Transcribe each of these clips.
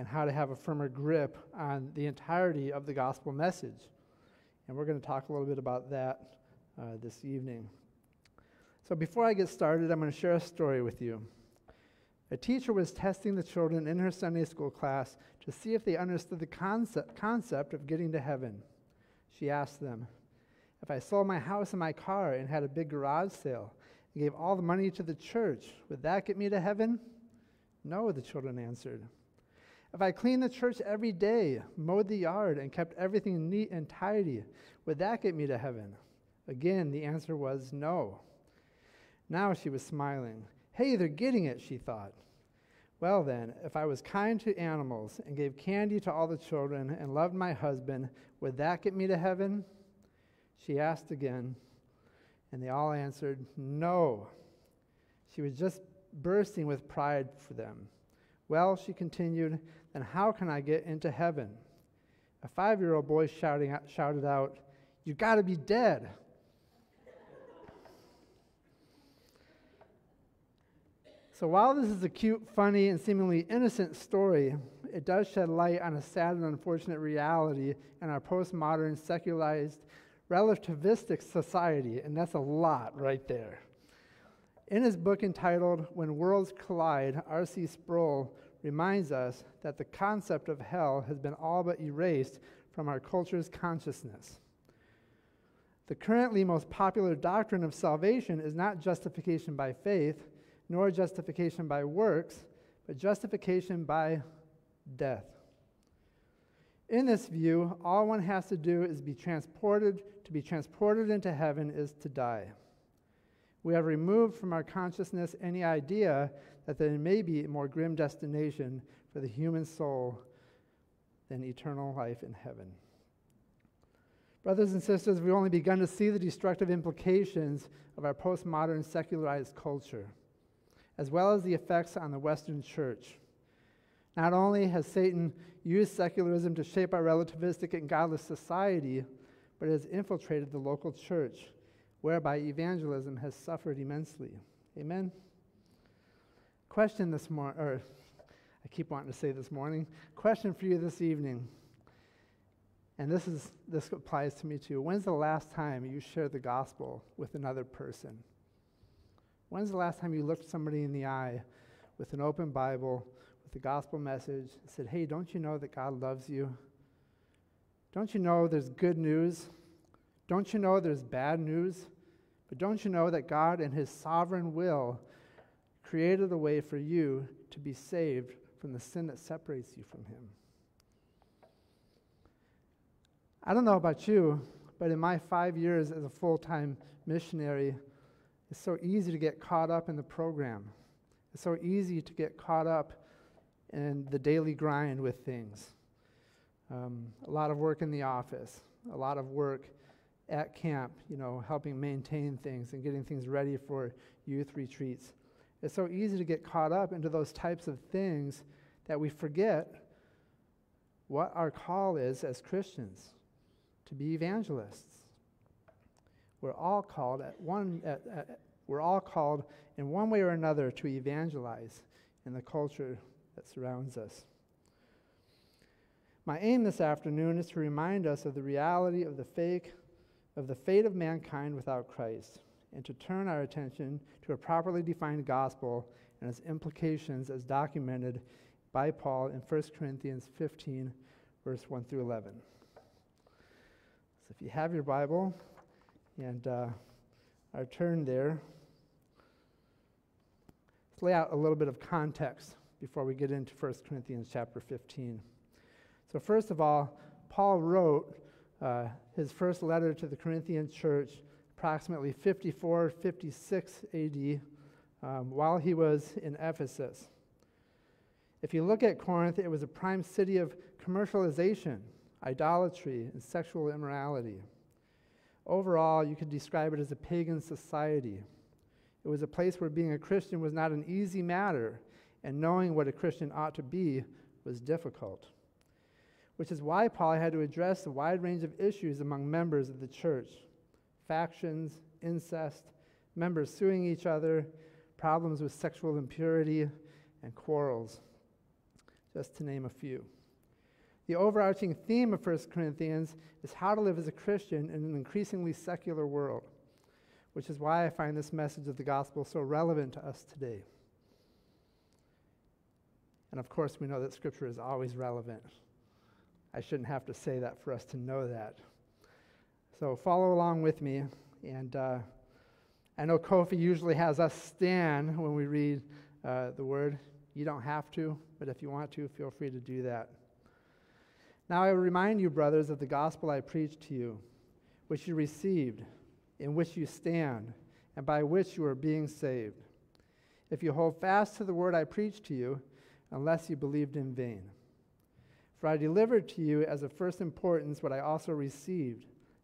and how to have a firmer grip on the entirety of the gospel message. And we're going to talk a little bit about that uh, this evening. So, before I get started, I'm going to share a story with you. A teacher was testing the children in her Sunday school class to see if they understood the concept, concept of getting to heaven. She asked them, If I sold my house and my car and had a big garage sale and gave all the money to the church, would that get me to heaven? No, the children answered. If I cleaned the church every day, mowed the yard, and kept everything neat and tidy, would that get me to heaven? Again, the answer was no. Now she was smiling. Hey, they're getting it, she thought. Well, then, if I was kind to animals and gave candy to all the children and loved my husband, would that get me to heaven? She asked again, and they all answered, No. She was just bursting with pride for them. Well, she continued, then how can I get into heaven? A five year old boy shouting, shouted out, You got to be dead. So while this is a cute, funny, and seemingly innocent story, it does shed light on a sad and unfortunate reality in our postmodern, secularized, relativistic society, and that's a lot right there. In his book entitled When Worlds Collide, R.C. Sproul reminds us that the concept of hell has been all but erased from our culture's consciousness. The currently most popular doctrine of salvation is not justification by faith, nor justification by works, but justification by death. In this view, all one has to do is be transported, to be transported into heaven is to die. We have removed from our consciousness any idea that there may be a more grim destination for the human soul than eternal life in heaven. Brothers and sisters, we've only begun to see the destructive implications of our postmodern secularized culture, as well as the effects on the Western church. Not only has Satan used secularism to shape our relativistic and godless society, but it has infiltrated the local church, whereby evangelism has suffered immensely. Amen? Question this morning, or I keep wanting to say this morning. Question for you this evening. And this is this applies to me too. When's the last time you shared the gospel with another person? When's the last time you looked somebody in the eye with an open Bible, with the gospel message, and said, Hey, don't you know that God loves you? Don't you know there's good news? Don't you know there's bad news? But don't you know that God, in His sovereign will, created a way for you to be saved from the sin that separates you from Him. I don't know about you, but in my five years as a full time missionary, it's so easy to get caught up in the program. It's so easy to get caught up in the daily grind with things. Um, a lot of work in the office, a lot of work at camp, you know, helping maintain things and getting things ready for youth retreats. It's so easy to get caught up into those types of things that we forget what our call is as Christians to be evangelists. We're all called at one at, at, we're all called in one way or another to evangelize in the culture that surrounds us. My aim this afternoon is to remind us of the reality of the fake of the fate of mankind without Christ and to turn our attention to a properly defined gospel and its implications as documented by Paul in 1 Corinthians 15, verse 1 through 11. So if you have your Bible and uh, our turn there, let's lay out a little bit of context before we get into 1 Corinthians chapter 15. So, first of all, Paul wrote uh, his first letter to the Corinthian church approximately 54, 56 AD, um, while he was in Ephesus. If you look at Corinth, it was a prime city of commercialization, idolatry, and sexual immorality. Overall, you could describe it as a pagan society. It was a place where being a Christian was not an easy matter, and knowing what a Christian ought to be was difficult. Which is why Paul had to address a wide range of issues among members of the church factions, incest, members suing each other, problems with sexual impurity, and quarrels. just to name a few. The overarching theme of 1 Corinthians is how to live as a Christian in an increasingly secular world, which is why I find this message of the gospel so relevant to us today. And of course, we know that Scripture is always relevant. I shouldn't have to say that for us to know that. So follow along with me. And uh, I know Kofi usually has us stand when we read uh, the word. You don't have to, but if you want to, feel free to do that. Now I remind you, brothers, of the gospel I preached to you, which you received, in which you stand, and by which you are being saved. If you hold fast to the word I preached to you, unless you believed in vain. For I delivered to you as of first importance what I also received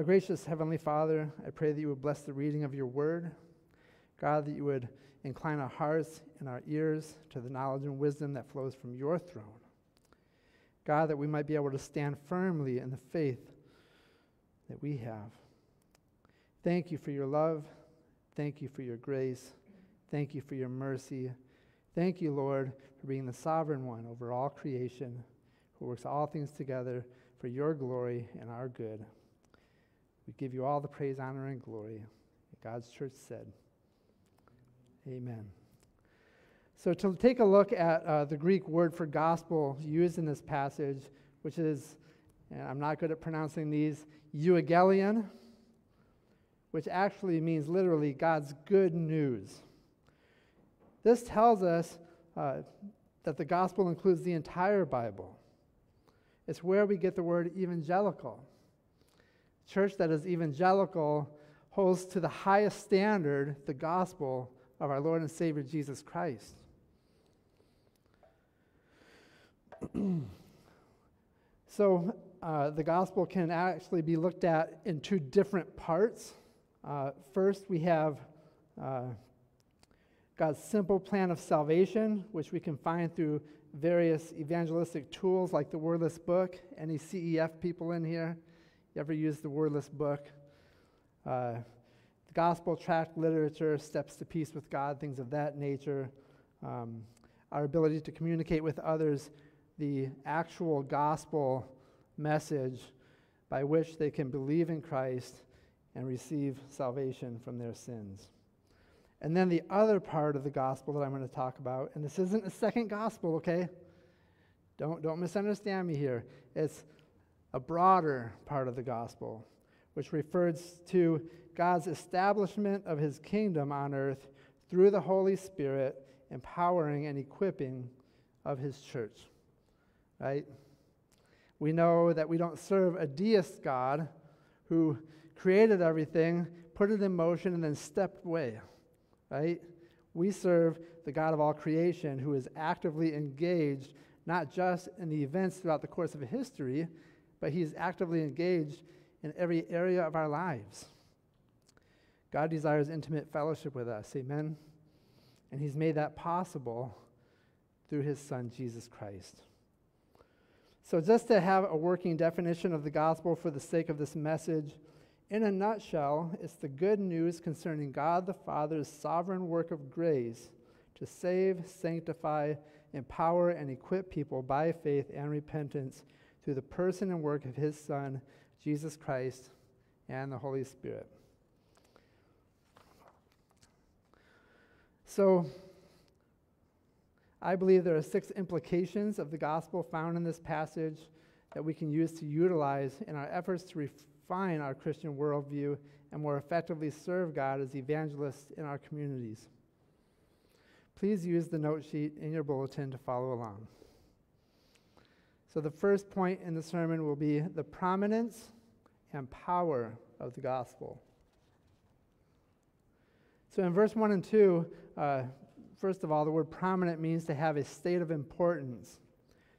Our gracious Heavenly Father, I pray that you would bless the reading of your word. God, that you would incline our hearts and our ears to the knowledge and wisdom that flows from your throne. God, that we might be able to stand firmly in the faith that we have. Thank you for your love. Thank you for your grace. Thank you for your mercy. Thank you, Lord, for being the sovereign one over all creation, who works all things together for your glory and our good. We give you all the praise, honor, and glory. God's church said, Amen. So, to take a look at uh, the Greek word for gospel used in this passage, which is, and I'm not good at pronouncing these, euangelion, which actually means literally God's good news. This tells us uh, that the gospel includes the entire Bible. It's where we get the word evangelical. Church that is evangelical holds to the highest standard the gospel of our Lord and Savior Jesus Christ. so, uh, the gospel can actually be looked at in two different parts. Uh, first, we have uh, God's simple plan of salvation, which we can find through various evangelistic tools like the Wordless Book. Any CEF people in here? You ever use the Wordless Book? Uh, the gospel tract literature, steps to peace with God, things of that nature. Um, our ability to communicate with others the actual gospel message by which they can believe in Christ and receive salvation from their sins. And then the other part of the gospel that I'm going to talk about, and this isn't a second gospel, okay? Don't, don't misunderstand me here. It's a broader part of the gospel, which refers to God's establishment of his kingdom on earth through the Holy Spirit, empowering and equipping of his church. Right? We know that we don't serve a deist God who created everything, put it in motion, and then stepped away right? We serve the God of all creation who is actively engaged not just in the events throughout the course of history, but he's actively engaged in every area of our lives. God desires intimate fellowship with us, amen? And he's made that possible through his son, Jesus Christ. So, just to have a working definition of the gospel for the sake of this message, in a nutshell, it's the good news concerning God the Father's sovereign work of grace to save, sanctify, empower, and equip people by faith and repentance through the person and work of His Son, Jesus Christ, and the Holy Spirit. So, I believe there are six implications of the gospel found in this passage that we can use to utilize in our efforts to refine our Christian worldview and more effectively serve God as evangelists in our communities. Please use the note sheet in your bulletin to follow along. So, the first point in the sermon will be the prominence and power of the gospel. So, in verse 1 and 2, uh, first of all, the word prominent means to have a state of importance.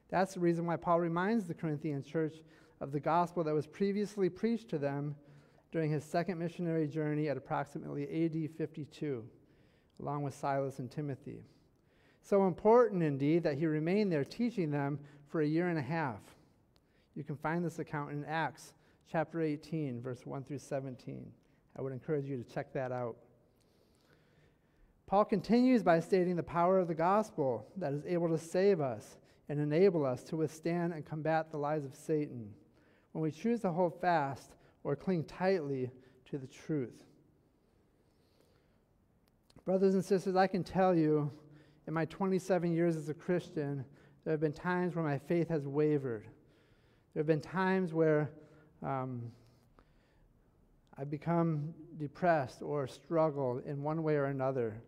That's the reason why Paul reminds the Corinthian church of the gospel that was previously preached to them during his second missionary journey at approximately AD 52, along with Silas and Timothy. So important, indeed, that he remained there teaching them for a year and a half. You can find this account in Acts chapter 18, verse 1 through 17. I would encourage you to check that out. Paul continues by stating the power of the gospel that is able to save us and enable us to withstand and combat the lies of Satan when we choose to hold fast or cling tightly to the truth. Brothers and sisters, I can tell you in my 27 years as a Christian, there have been times where my faith has wavered. There have been times where um, I've become depressed or struggled in one way or another.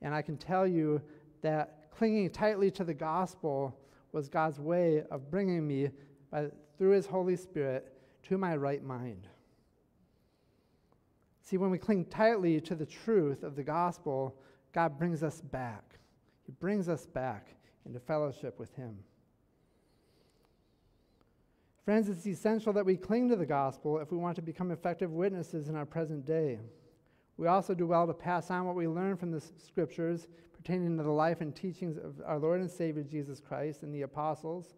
And I can tell you that clinging tightly to the gospel was God's way of bringing me, by, through His Holy Spirit, to my right mind. See, when we cling tightly to the truth of the gospel, God brings us back. He brings us back into fellowship with Him. Friends, it's essential that we cling to the gospel if we want to become effective witnesses in our present day. We also do well to pass on what we learn from the scriptures pertaining to the life and teachings of our Lord and Savior Jesus Christ and the apostles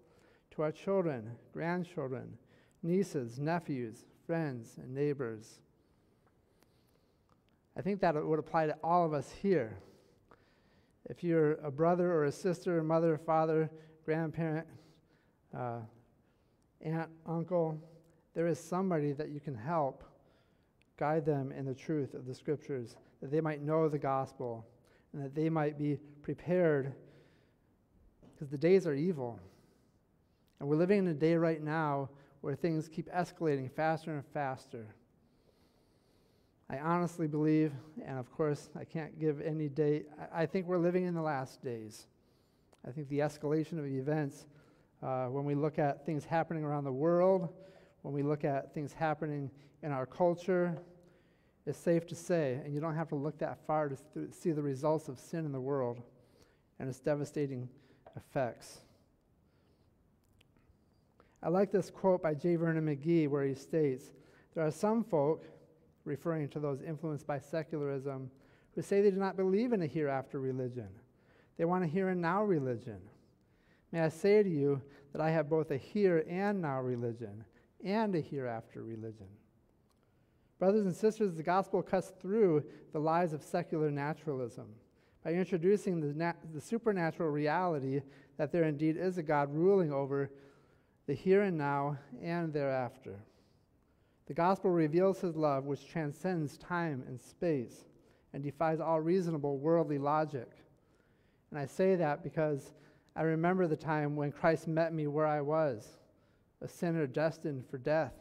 to our children, grandchildren, nieces, nephews, friends, and neighbors. I think that would apply to all of us here. If you're a brother or a sister, mother, father, grandparent, uh, aunt, uncle, there is somebody that you can help guide them in the truth of the scriptures, that they might know the gospel, and that they might be prepared, because the days are evil. And we're living in a day right now where things keep escalating faster and faster. I honestly believe, and of course, I can't give any date, I, think we're living in the last days. I think the escalation of events, uh, when we look at things happening around the world, when we look at things happening in our culture, it's safe to say, and you don't have to look that far to th- see the results of sin in the world and its devastating effects. I like this quote by J. Vernon McGee where he states There are some folk, referring to those influenced by secularism, who say they do not believe in a hereafter religion. They want a here and now religion. May I say to you that I have both a here and now religion and a hereafter religion. Brothers and sisters, the gospel cuts through the lies of secular naturalism by introducing the, nat- the supernatural reality that there indeed is a God ruling over the here and now and thereafter. The gospel reveals his love, which transcends time and space and defies all reasonable worldly logic. And I say that because I remember the time when Christ met me where I was, a sinner destined for death,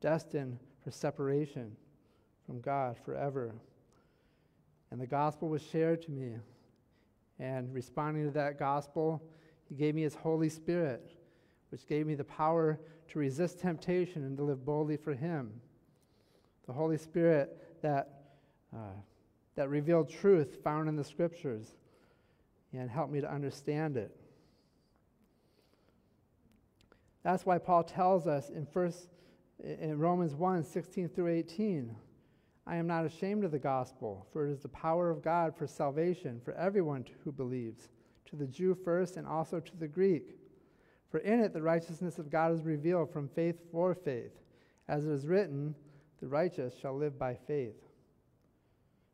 destined for separation from God forever. And the gospel was shared to me. And responding to that gospel, he gave me his Holy Spirit which gave me the power to resist temptation and to live boldly for Him. The Holy Spirit that, uh, that revealed truth found in the Scriptures and helped me to understand it. That's why Paul tells us in, first, in Romans 1 16 through 18. I am not ashamed of the gospel, for it is the power of God for salvation for everyone who believes, to the Jew first and also to the Greek. For in it the righteousness of God is revealed from faith for faith. As it is written, the righteous shall live by faith.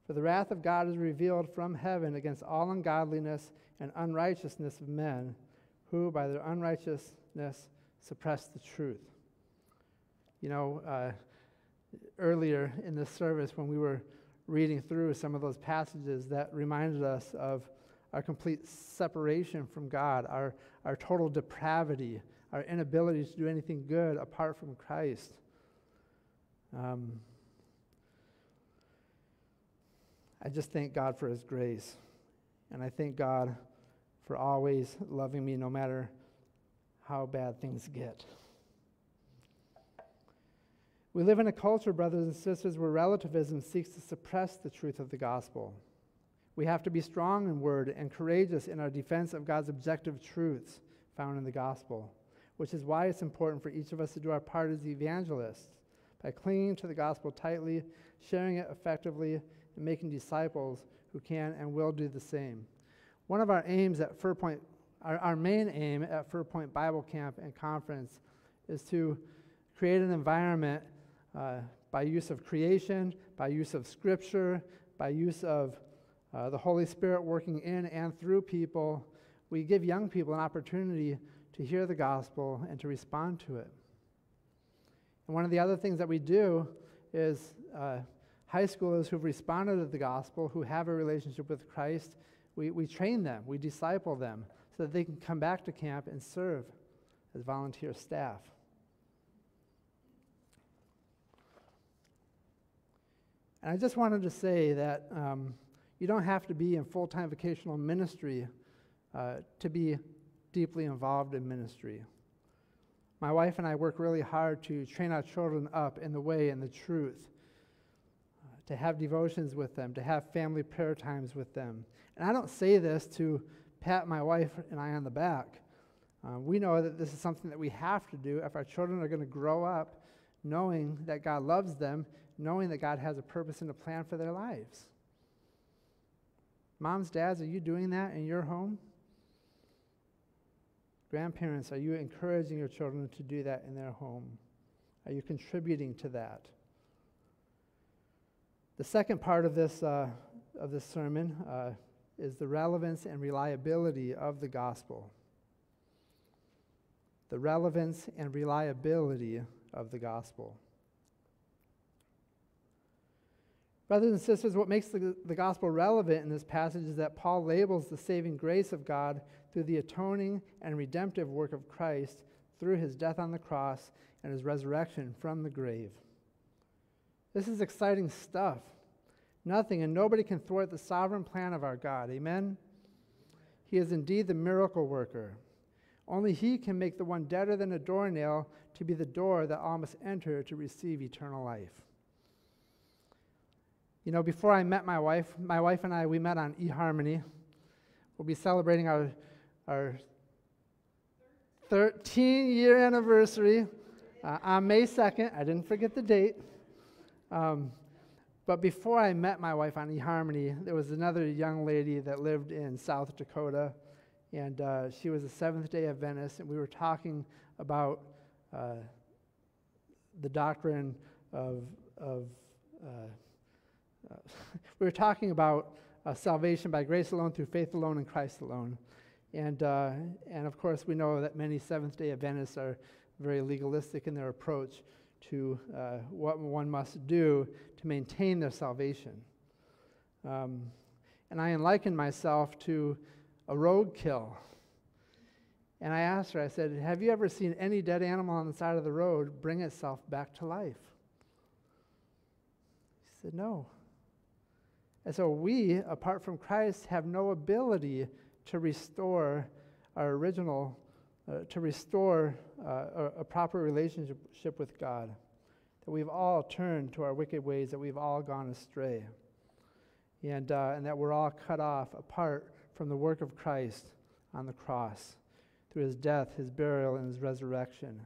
For the wrath of God is revealed from heaven against all ungodliness and unrighteousness of men, who by their unrighteousness suppress the truth. You know, uh, earlier in this service, when we were reading through some of those passages that reminded us of our complete separation from God, our, our total depravity, our inability to do anything good apart from Christ. Um, I just thank God for His grace. And I thank God for always loving me no matter how bad things get. We live in a culture, brothers and sisters, where relativism seeks to suppress the truth of the gospel. We have to be strong in word and courageous in our defense of God's objective truths found in the gospel, which is why it's important for each of us to do our part as evangelists by clinging to the gospel tightly, sharing it effectively, and making disciples who can and will do the same. One of our aims at Fir Point, our, our main aim at Fir Point Bible Camp and Conference is to create an environment uh, by use of creation, by use of scripture, by use of uh, the Holy Spirit working in and through people, we give young people an opportunity to hear the gospel and to respond to it. And one of the other things that we do is uh, high schoolers who've responded to the gospel, who have a relationship with Christ, we, we train them, we disciple them so that they can come back to camp and serve as volunteer staff. And I just wanted to say that um, you don't have to be in full time vocational ministry uh, to be deeply involved in ministry. My wife and I work really hard to train our children up in the way and the truth, uh, to have devotions with them, to have family prayer times with them. And I don't say this to pat my wife and I on the back. Uh, we know that this is something that we have to do if our children are going to grow up knowing that God loves them knowing that God has a purpose and a plan for their lives. Moms, dads, are you doing that in your home? Grandparents, are you encouraging your children to do that in their home? Are you contributing to that? The second part of this, uh, of this sermon uh, is the relevance and reliability of the gospel. The relevance and reliability of the gospel. Brothers and sisters, what makes the, the gospel relevant in this passage is that Paul labels the saving grace of God through the atoning and redemptive work of Christ through his death on the cross and his resurrection from the grave. This is exciting stuff. Nothing and nobody can thwart the sovereign plan of our God. Amen? He is indeed the miracle worker. Only He can make the one deader than a doornail to be the door that all must enter to receive eternal life. You know, before I met my wife, my wife and I, we met on eHarmony. We'll be celebrating our, our 13 year anniversary uh, on May 2nd. I didn't forget the date. Um, but before I met my wife on eHarmony, there was another young lady that lived in South Dakota, and uh, she was a Seventh day Adventist, and we were talking about uh, the doctrine of, of uh, we were talking about uh, salvation by grace alone, through faith alone, in Christ alone. And, uh, and of course, we know that many Seventh day Adventists are very legalistic in their approach to uh, what one must do to maintain their salvation. Um, and I likened myself to a roadkill. And I asked her, I said, Have you ever seen any dead animal on the side of the road bring itself back to life? She said, No. And so we, apart from Christ, have no ability to restore our original, uh, to restore uh, a, a, proper relationship with God. That we've all turned to our wicked ways, that we've all gone astray. And, uh, and that we're all cut off apart from the work of Christ on the cross through his death, his burial, and his resurrection,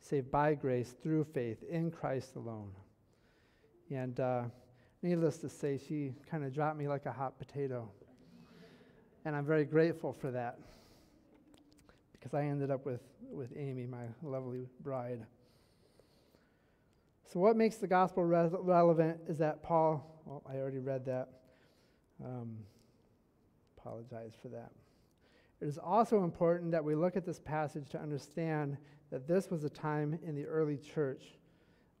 saved by grace through faith in Christ alone. And uh, needless to say, she kind of dropped me like a hot potato. And I'm very grateful for that because I ended up with, with Amy, my lovely bride. So, what makes the gospel re- relevant is that Paul, well, I already read that. Um, apologize for that. It is also important that we look at this passage to understand that this was a time in the early church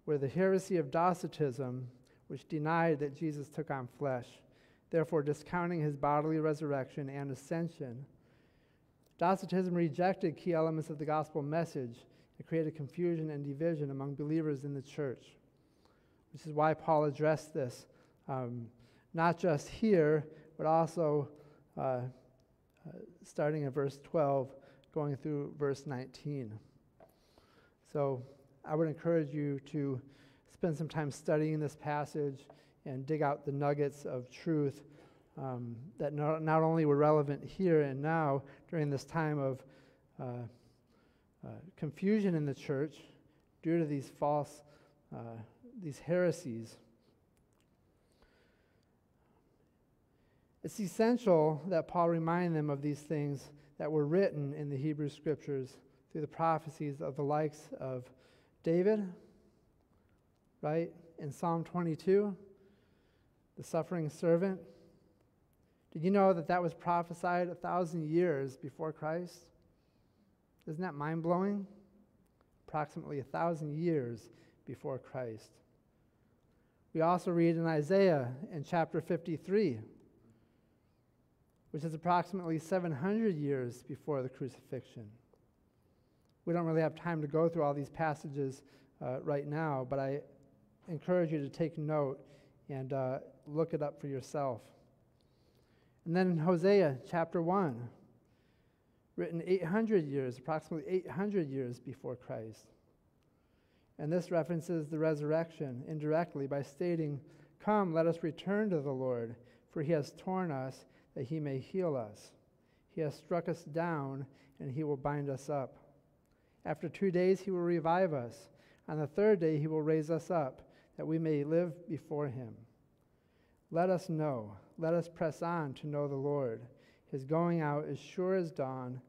where the heresy of Docetism which denied that Jesus took on flesh, therefore discounting his bodily resurrection and ascension. Docetism rejected key elements of the gospel message and created confusion and division among believers in the church, which is why Paul addressed this, um, not just here, but also uh, uh, starting at verse 12, going through verse 19. So I would encourage you to spend some time studying this passage and dig out the nuggets of truth um, that not, not only were relevant here and now during this time of uh, uh, confusion in the church due to these false, uh, these heresies. It's essential that Paul remind them of these things that were written in the Hebrew scriptures through the prophecies of the likes of David, right? In Psalm 22, the suffering servant. Did you know that that was prophesied a thousand years before Christ? Isn't that mind blowing? Approximately a thousand years before Christ. We also read in Isaiah in chapter 53, which is approximately 700 years before the crucifixion. We don't really have time to go through all these passages uh, right now, but I encourage you to take note and uh, look it up for yourself. And then in Hosea chapter 1, written 800 years, approximately 800 years before Christ. And this references the resurrection indirectly by stating, Come, let us return to the Lord, for he has torn us that he may heal us. He has struck us down, and he will bind us up. After two days, he will revive us. On the third day, he will raise us up, that we may live before him. Let us know, let us press on to know the Lord. His going out is sure as dawn.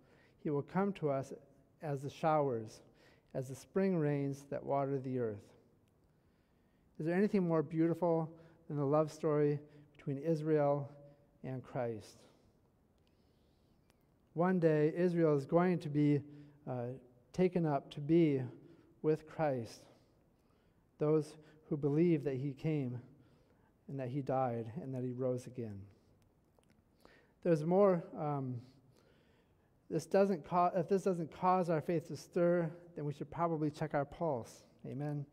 He will come to us as the showers, as the spring rains that water the earth. Is there anything more beautiful than the love story between Israel and Christ? One day, Israel is going to be uh, taken up to be with Christ. Those who believe that he came and that he died and that he rose again. There's more. Um, this doesn't ca- if this doesn't cause our faith to stir, then we should probably check our pulse. Amen.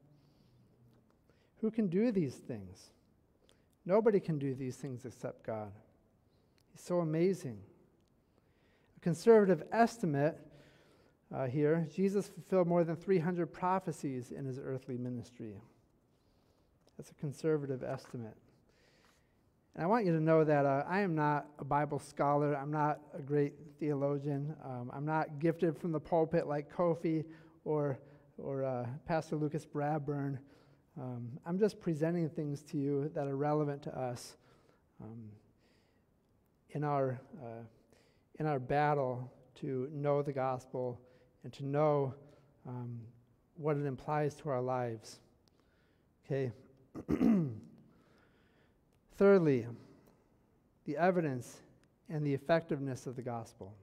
Who can do these things? Nobody can do these things except God. He's so amazing. A conservative estimate uh, here Jesus fulfilled more than 300 prophecies in his earthly ministry. That's a conservative estimate. And I want you to know that uh, I am not a Bible scholar. I'm not a great theologian. Um, I'm not gifted from the pulpit like Kofi or, or uh, Pastor Lucas Bradburn. Um, I'm just presenting things to you that are relevant to us um, in, our, uh, in our battle to know the gospel and to know um, what it implies to our lives. Okay? Thirdly, the evidence and the effectiveness of the gospel.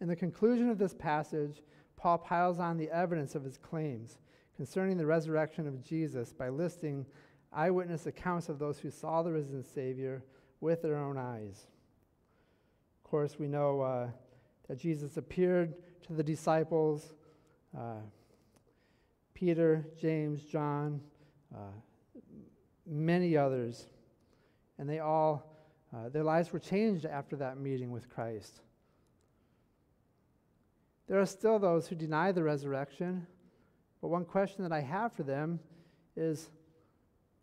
In the conclusion of this passage, Paul piles on the evidence of his claims concerning the resurrection of Jesus by listing eyewitness accounts of those who saw the risen Savior with their own eyes. Of course, we know uh, that Jesus appeared to the disciples uh, Peter, James, John, uh, many others. And they all, uh, their lives were changed after that meeting with Christ. There are still those who deny the resurrection, but one question that I have for them is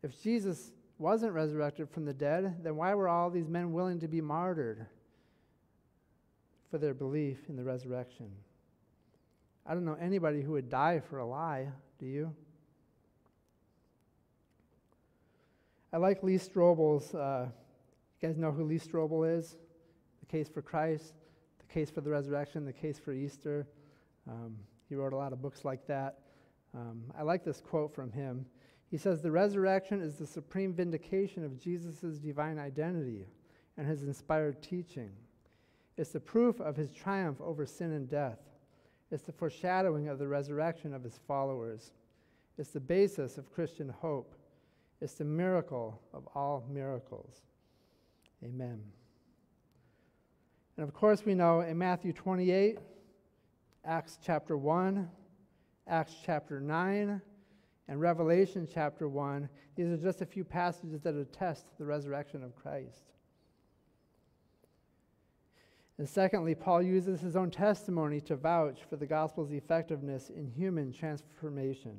if Jesus wasn't resurrected from the dead, then why were all these men willing to be martyred for their belief in the resurrection? I don't know anybody who would die for a lie, do you? I like Lee Strobel's, uh, you guys know who Lee Strobel is? The Case for Christ, The Case for the Resurrection, The Case for Easter. Um, he wrote a lot of books like that. Um, I like this quote from him. He says, The resurrection is the supreme vindication of Jesus' divine identity and his inspired teaching. It's the proof of his triumph over sin and death. It's the foreshadowing of the resurrection of his followers. It's the basis of Christian hope. It's the miracle of all miracles. Amen. And of course, we know in Matthew 28, Acts chapter 1, Acts chapter 9, and Revelation chapter 1, these are just a few passages that attest the resurrection of Christ. And secondly, Paul uses his own testimony to vouch for the gospel's effectiveness in human transformation.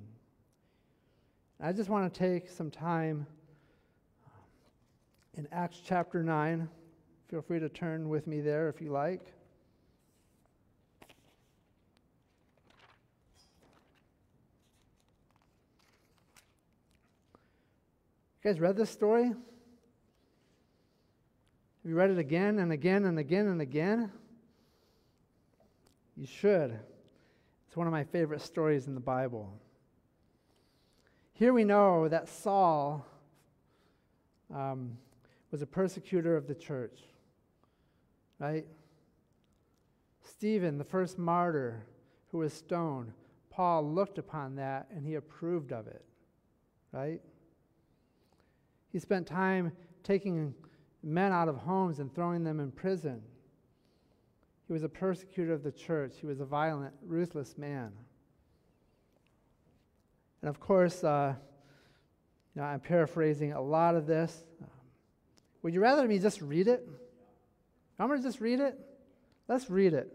I just want to take some time uh, in Acts chapter 9. Feel free to turn with me there if you like. You guys read this story? Have you read it again and again and again and again? You should. It's one of my favorite stories in the Bible. Here we know that Saul um, was a persecutor of the church, right? Stephen, the first martyr who was stoned, Paul looked upon that and he approved of it, right? He spent time taking men out of homes and throwing them in prison. He was a persecutor of the church. He was a violent, ruthless man. And of course, uh, you know, I'm paraphrasing a lot of this. Would you rather me just read it? I'm going to just read it? Let's read it.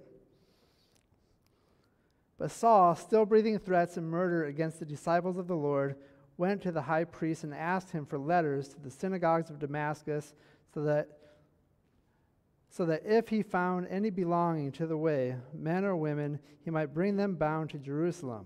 But Saul, still breathing threats and murder against the disciples of the Lord, went to the high priest and asked him for letters to the synagogues of Damascus so that so that if he found any belonging to the way, men or women, he might bring them bound to Jerusalem.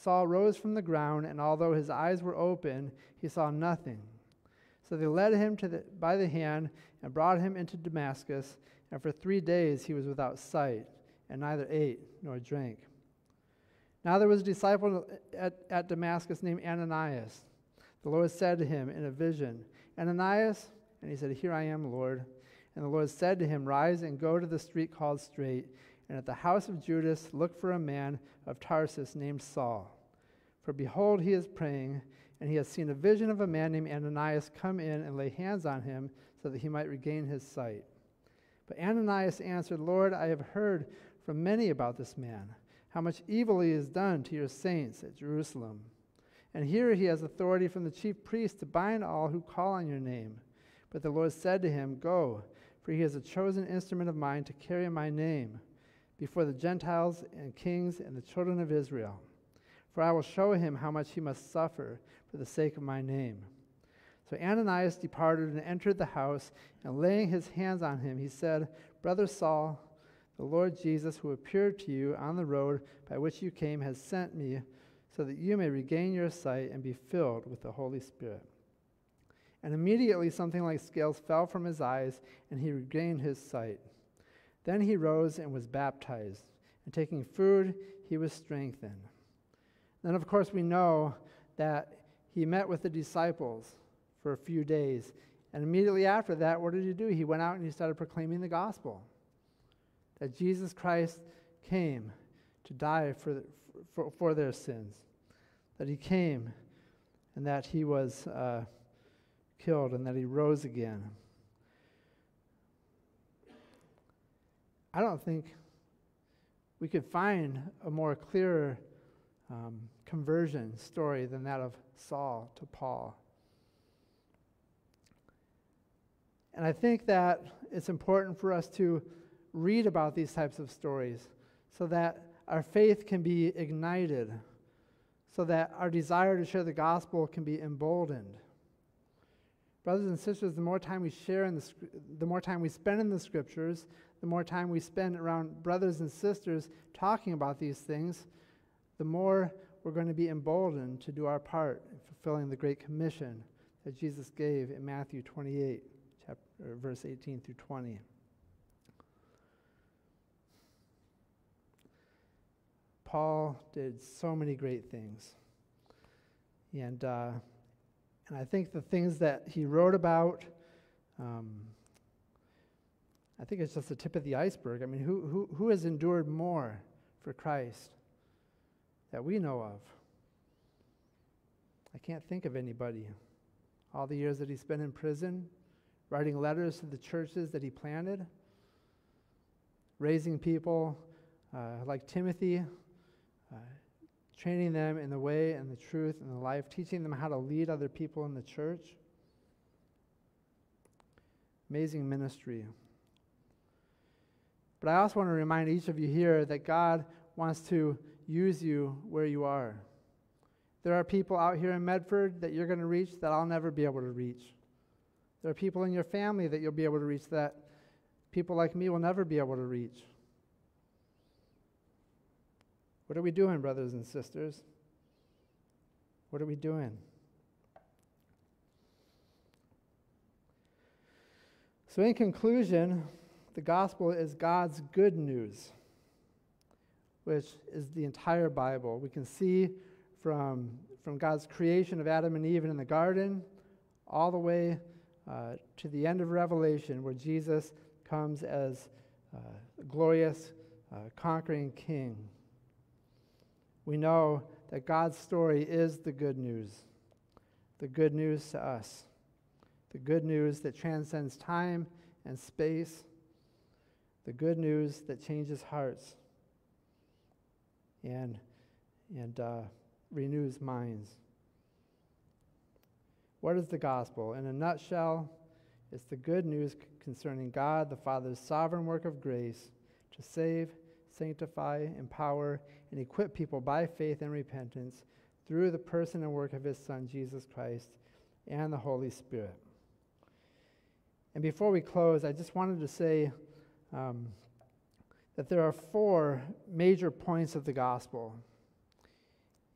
Saul rose from the ground, and although his eyes were open, he saw nothing. So they led him the, by the hand and brought him into Damascus, and for three days he was without sight, and neither ate nor drank. Now there was a disciple at, at Damascus named Ananias. The Lord said to him in a vision, Ananias? And he said, Here I am, Lord. And the Lord said to him, Rise and go to the street called Straight, and at the house of Judas look for a man of Tarsus named Saul. For behold, he is praying, and he has seen a vision of a man named Ananias come in and lay hands on him so that he might regain his sight. But Ananias answered, Lord, I have heard from many about this man, how much evil he has done to your saints at Jerusalem. And here he has authority from the chief priest to bind all who call on your name. But the Lord said to him, Go, for he is a chosen instrument of mine to carry my name before the Gentiles and kings and the children of Israel. For I will show him how much he must suffer for the sake of my name. So Ananias departed and entered the house, and laying his hands on him, he said, Brother Saul, the Lord Jesus, who appeared to you on the road by which you came, has sent me so that you may regain your sight and be filled with the Holy Spirit. And immediately something like scales fell from his eyes, and he regained his sight. Then he rose and was baptized, and taking food, he was strengthened. Then, of course, we know that he met with the disciples for a few days. And immediately after that, what did he do? He went out and he started proclaiming the gospel that Jesus Christ came to die for, for, for their sins that he came and that he was uh, killed and that he rose again. I don't think we could find a more clear um, conversion story than that of Saul to Paul. And I think that it's important for us to read about these types of stories so that our faith can be ignited so that our desire to share the gospel can be emboldened. Brothers and sisters, the more time we share in the, the more time we spend in the scriptures, the more time we spend around brothers and sisters talking about these things, the more we're going to be emboldened to do our part in fulfilling the great commission that Jesus gave in Matthew 28, chapter, verse 18 through 20. Paul did so many great things. And, uh, and I think the things that he wrote about, um, I think it's just the tip of the iceberg. I mean, who, who, who has endured more for Christ that we know of? I can't think of anybody. All the years that he spent in prison, writing letters to the churches that he planted, raising people uh, like Timothy, uh, training them in the way and the truth and the life, teaching them how to lead other people in the church. Amazing ministry. But I also want to remind each of you here that God wants to use you where you are. There are people out here in Medford that you're going to reach that I'll never be able to reach. There are people in your family that you'll be able to reach that people like me will never be able to reach. What are we doing, brothers and sisters? What are we doing? So, in conclusion, the gospel is God's good news, which is the entire Bible. We can see from, from God's creation of Adam and Eve in the garden all the way uh, to the end of Revelation, where Jesus comes as uh, glorious, uh, conquering king we know that God's story is the good news, the good news to us, the good news that transcends time and space, the good news that changes hearts and, and uh, renews minds. What is the gospel? In a nutshell, it's the good news concerning God, the Father's sovereign work of grace to save sanctify, empower, and equip people by faith and repentance through the person and work of his Son, Jesus Christ, and the Holy Spirit. And before we close, I just wanted to say um, that there are four major points of the gospel.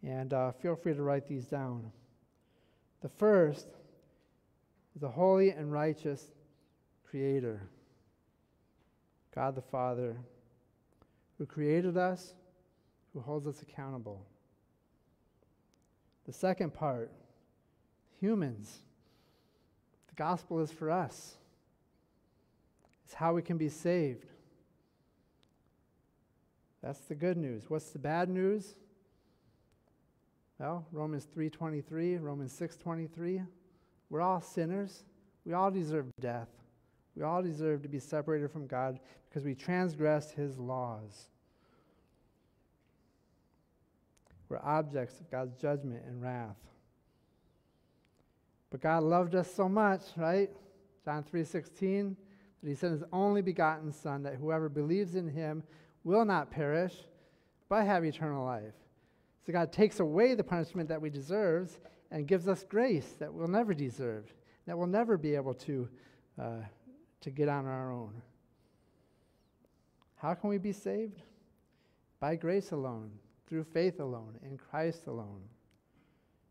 And uh, feel free to write these down. The first is the holy and righteous Creator, God the Father, who created us, who holds us accountable. The second part, humans. The gospel is for us. It's how we can be saved. That's the good news. What's the bad news? Well, Romans 3:23, Romans 6:23, we're all sinners. We all deserve death. We all deserve to be separated from God because we transgressed his laws. We're objects of God's judgment and wrath. But God loved us so much, right? John 3:16, that he sent his only begotten son that whoever believes in him will not perish, but have eternal life. So God takes away the punishment that we deserve and gives us grace that we'll never deserve, that we'll never be able to uh, to get on our own. How can we be saved? By grace alone, through faith alone, in Christ alone.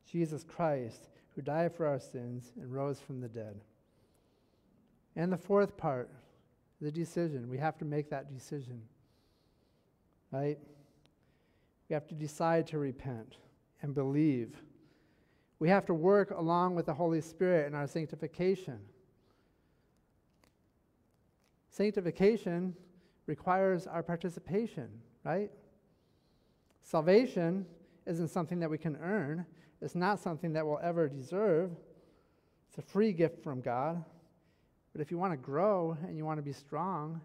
Jesus Christ, who died for our sins and rose from the dead. And the fourth part, the decision. We have to make that decision. Right? We have to decide to repent and believe. We have to work along with the Holy Spirit in our sanctification. Sanctification requires our participation, right? Salvation isn't something that we can earn, it's not something that we'll ever deserve. It's a free gift from God. But if you want to grow and you want to be strong,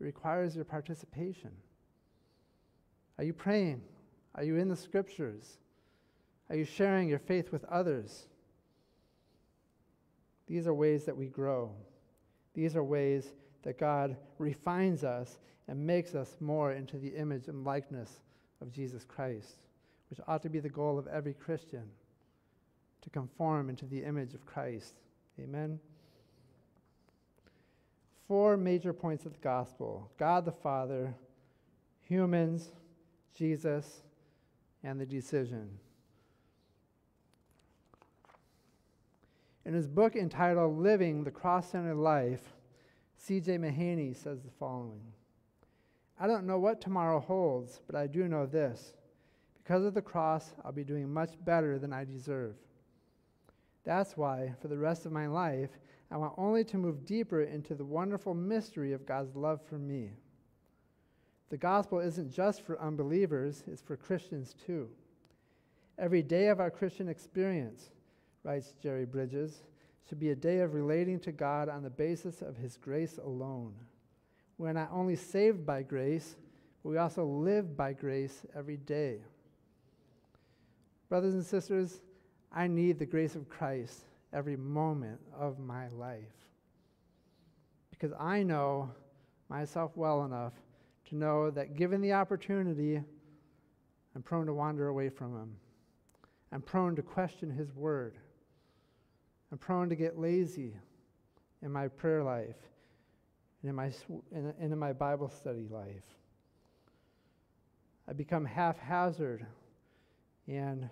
it requires your participation. Are you praying? Are you in the scriptures? Are you sharing your faith with others? These are ways that we grow. These are ways that God refines us and makes us more into the image and likeness of Jesus Christ, which ought to be the goal of every Christian to conform into the image of Christ. Amen. Four major points of the gospel God the Father, humans, Jesus, and the decision. In his book entitled Living the Cross Centered Life, C.J. Mahaney says the following I don't know what tomorrow holds, but I do know this. Because of the cross, I'll be doing much better than I deserve. That's why, for the rest of my life, I want only to move deeper into the wonderful mystery of God's love for me. The gospel isn't just for unbelievers, it's for Christians too. Every day of our Christian experience, writes Jerry Bridges, should be a day of relating to God on the basis of His grace alone. We're not only saved by grace, but we also live by grace every day. Brothers and sisters, I need the grace of Christ every moment of my life. Because I know myself well enough to know that given the opportunity, I'm prone to wander away from Him. I'm prone to question His Word. I'm prone to get lazy in my prayer life and in my, and in my Bible study life. I become haphazard and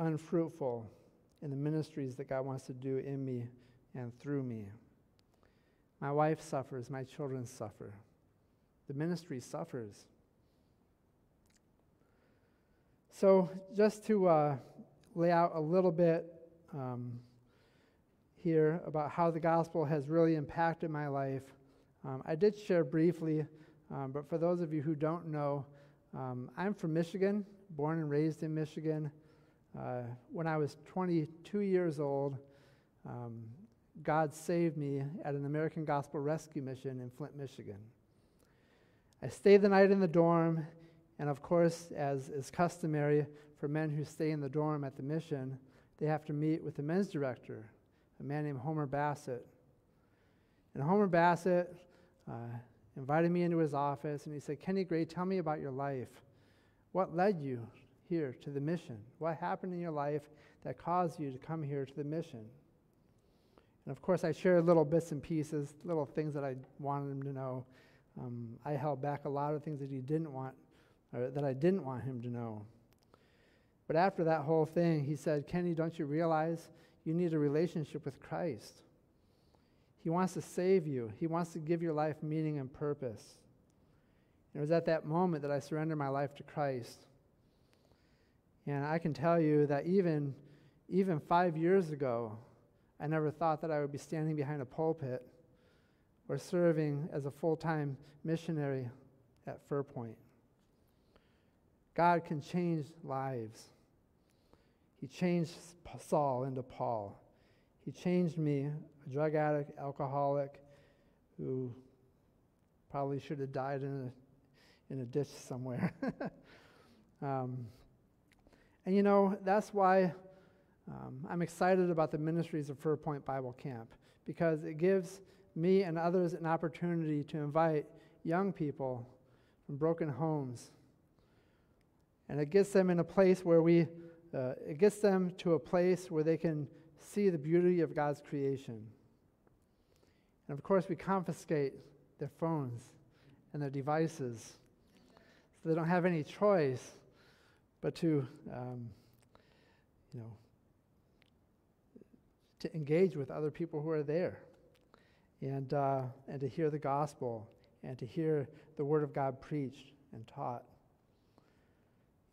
unfruitful in the ministries that God wants to do in me and through me. My wife suffers, my children suffer. The ministry suffers. So, just to uh, lay out a little bit um, here about how the gospel has really impacted my life, um, I did share briefly, um, but for those of you who don't know, um, I'm from Michigan, born and raised in Michigan. Uh, when I was 22 years old, um, God saved me at an American Gospel Rescue Mission in Flint, Michigan. I stayed the night in the dorm, and of course, as is customary for men who stay in the dorm at the mission, they have to meet with the men's director, a man named Homer Bassett. And Homer Bassett uh, invited me into his office, and he said, Kenny Gray, tell me about your life. What led you here to the mission? What happened in your life that caused you to come here to the mission? And of course, I shared little bits and pieces, little things that I wanted him to know. Um, I held back a lot of things that he didn't want, or that I didn't want him to know. But after that whole thing, he said, Kenny, don't you realize you need a relationship with Christ? He wants to save you, He wants to give your life meaning and purpose. And it was at that moment that I surrendered my life to Christ. And I can tell you that even, even five years ago, I never thought that I would be standing behind a pulpit or serving as a full time missionary at Fir Point. God can change lives. He changed Saul into Paul. He changed me, a drug addict, alcoholic, who probably should have died in a, in a ditch somewhere. um, and you know, that's why um, I'm excited about the ministries of Fir Point Bible Camp because it gives me and others an opportunity to invite young people from broken homes. And it gets them in a place where we, uh, it gets them to a place where they can see the beauty of God's creation. And of course, we confiscate their phones and their devices so they don't have any choice but to, um, you know, to engage with other people who are there and, uh, and to hear the gospel and to hear the word of God preached and taught.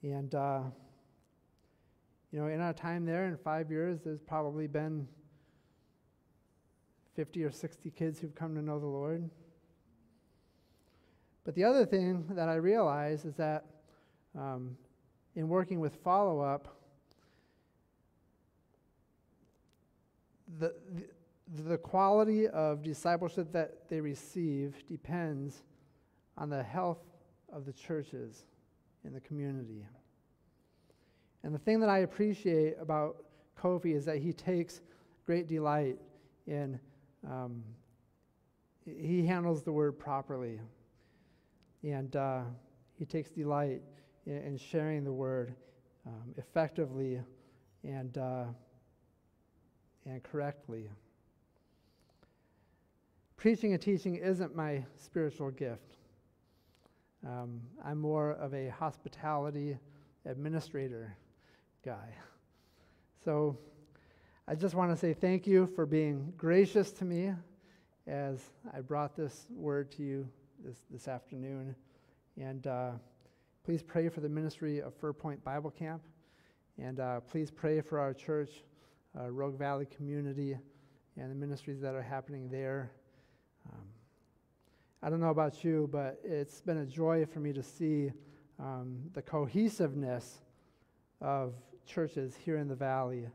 And, uh, you know, in our time there, in five years, there's probably been 50 or 60 kids who've come to know the Lord. But the other thing that I realize is that um, in working with follow up, the, the, the quality of discipleship that they receive depends on the health of the churches in the community. And the thing that I appreciate about Kofi is that he takes great delight in, um, he handles the word properly. And uh, he takes delight in, sharing the word um, effectively and uh, and correctly. Preaching and teaching isn't my spiritual gift. Um, I'm more of a hospitality administrator guy. So I just want to say thank you for being gracious to me as I brought this word to you this, this afternoon. And uh, please pray for the ministry of Fir Point Bible Camp. And uh, please pray for our church, uh, Rogue Valley community, and the ministries that are happening there. Um, I don't know about you, but it's been a joy for me to see um, the cohesiveness of churches here in the valley,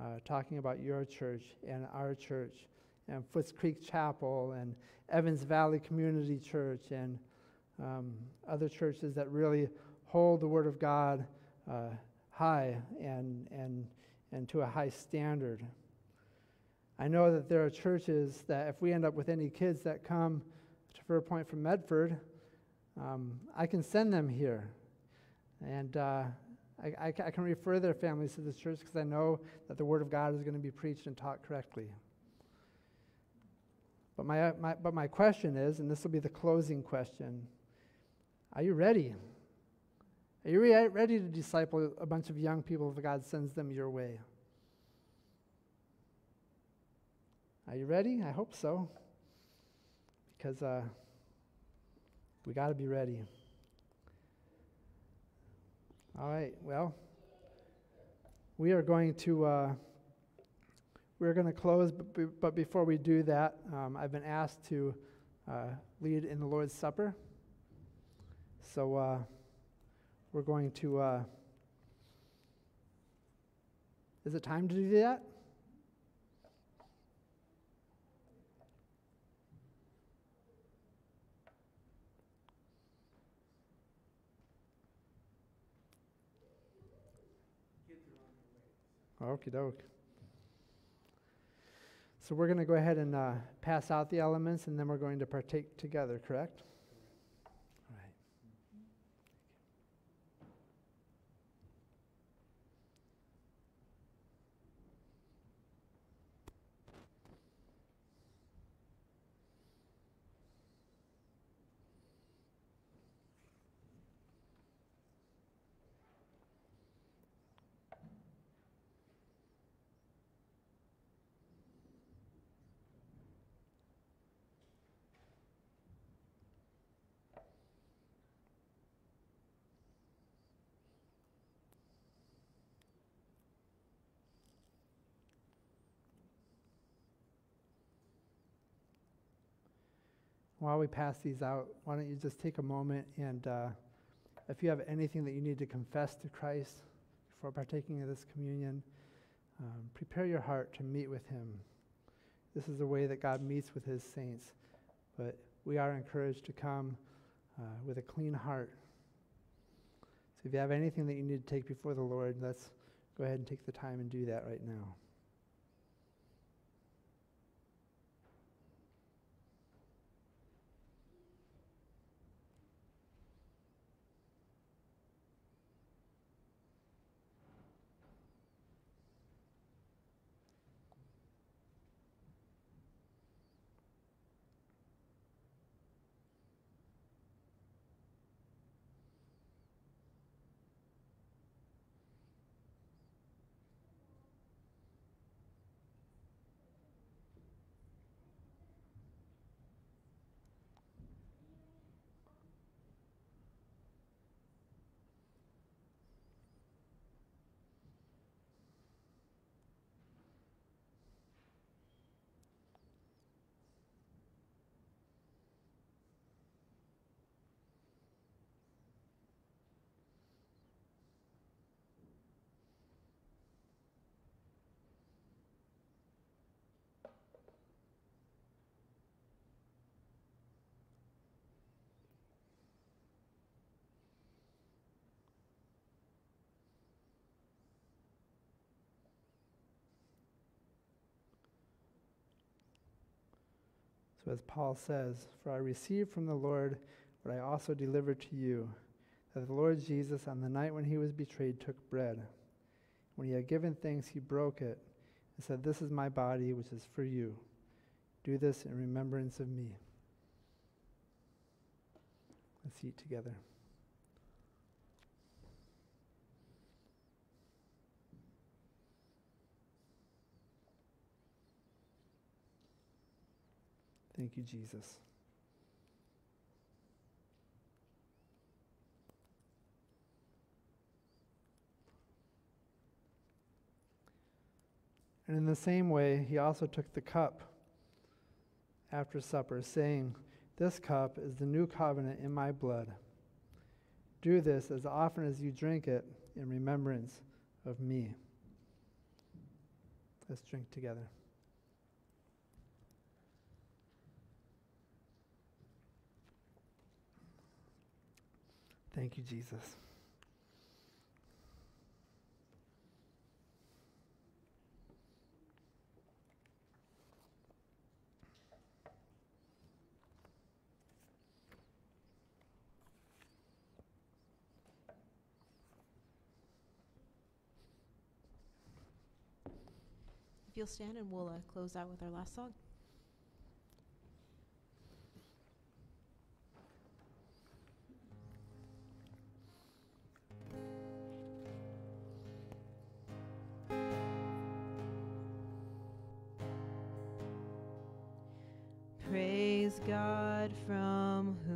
uh, talking about your church and our church, and Foots Creek Chapel, and Evans Valley Community Church, and um, other churches that really hold the Word of God uh, high and, and, and to a high standard. I know that there are churches that, if we end up with any kids that come to Fir Point from Medford, um, I can send them here. And uh, I, I, I, can refer their families to this church because I know that the Word of God is going to be preached and taught correctly. But my, my, but my question is, and this will be the closing question are you ready? Are you re- ready to disciple a bunch of young people if God sends them your way? Are you ready? I hope so. Because uh, we got to be ready. All right, well, we are going to. Uh, we're going to close, but, but before we do that, um, I've been asked to uh, lead in the Lord's Supper. So uh, we're going to. Uh, is it time to do that? Okie doke. So we're going to go ahead and uh, pass out the elements and then we're going to partake together, correct? While we pass these out, why don't you just take a moment and uh, if you have anything that you need to confess to Christ before partaking of this communion, um, prepare your heart to meet with Him. This is the way that God meets with His saints, but we are encouraged to come uh, with a clean heart. So if you have anything that you need to take before the Lord, let's go ahead and take the time and do that right now. So, as Paul says, For I received from the Lord what I also delivered to you that the Lord Jesus, on the night when he was betrayed, took bread. When he had given thanks, he broke it and said, This is my body, which is for you. Do this in remembrance of me. Let's eat together. Thank you, Jesus. And in the same way, he also took the cup after supper, saying, This cup is the new covenant in my blood. Do this as often as you drink it in remembrance of me. Let's drink together. Thank you, Jesus. If you'll stand and we'll uh, close out with our last song. God from whom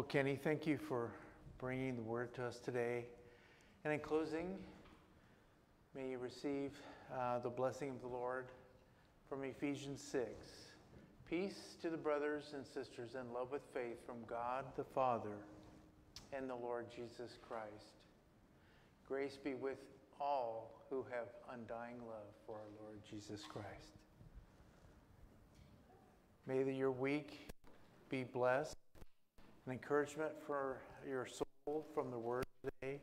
Well, Kenny, thank you for bringing the word to us today. And in closing, may you receive uh, the blessing of the Lord from Ephesians 6. Peace to the brothers and sisters and love with faith from God the Father and the Lord Jesus Christ. Grace be with all who have undying love for our Lord Jesus Christ. May your week be blessed an encouragement for your soul from the word today.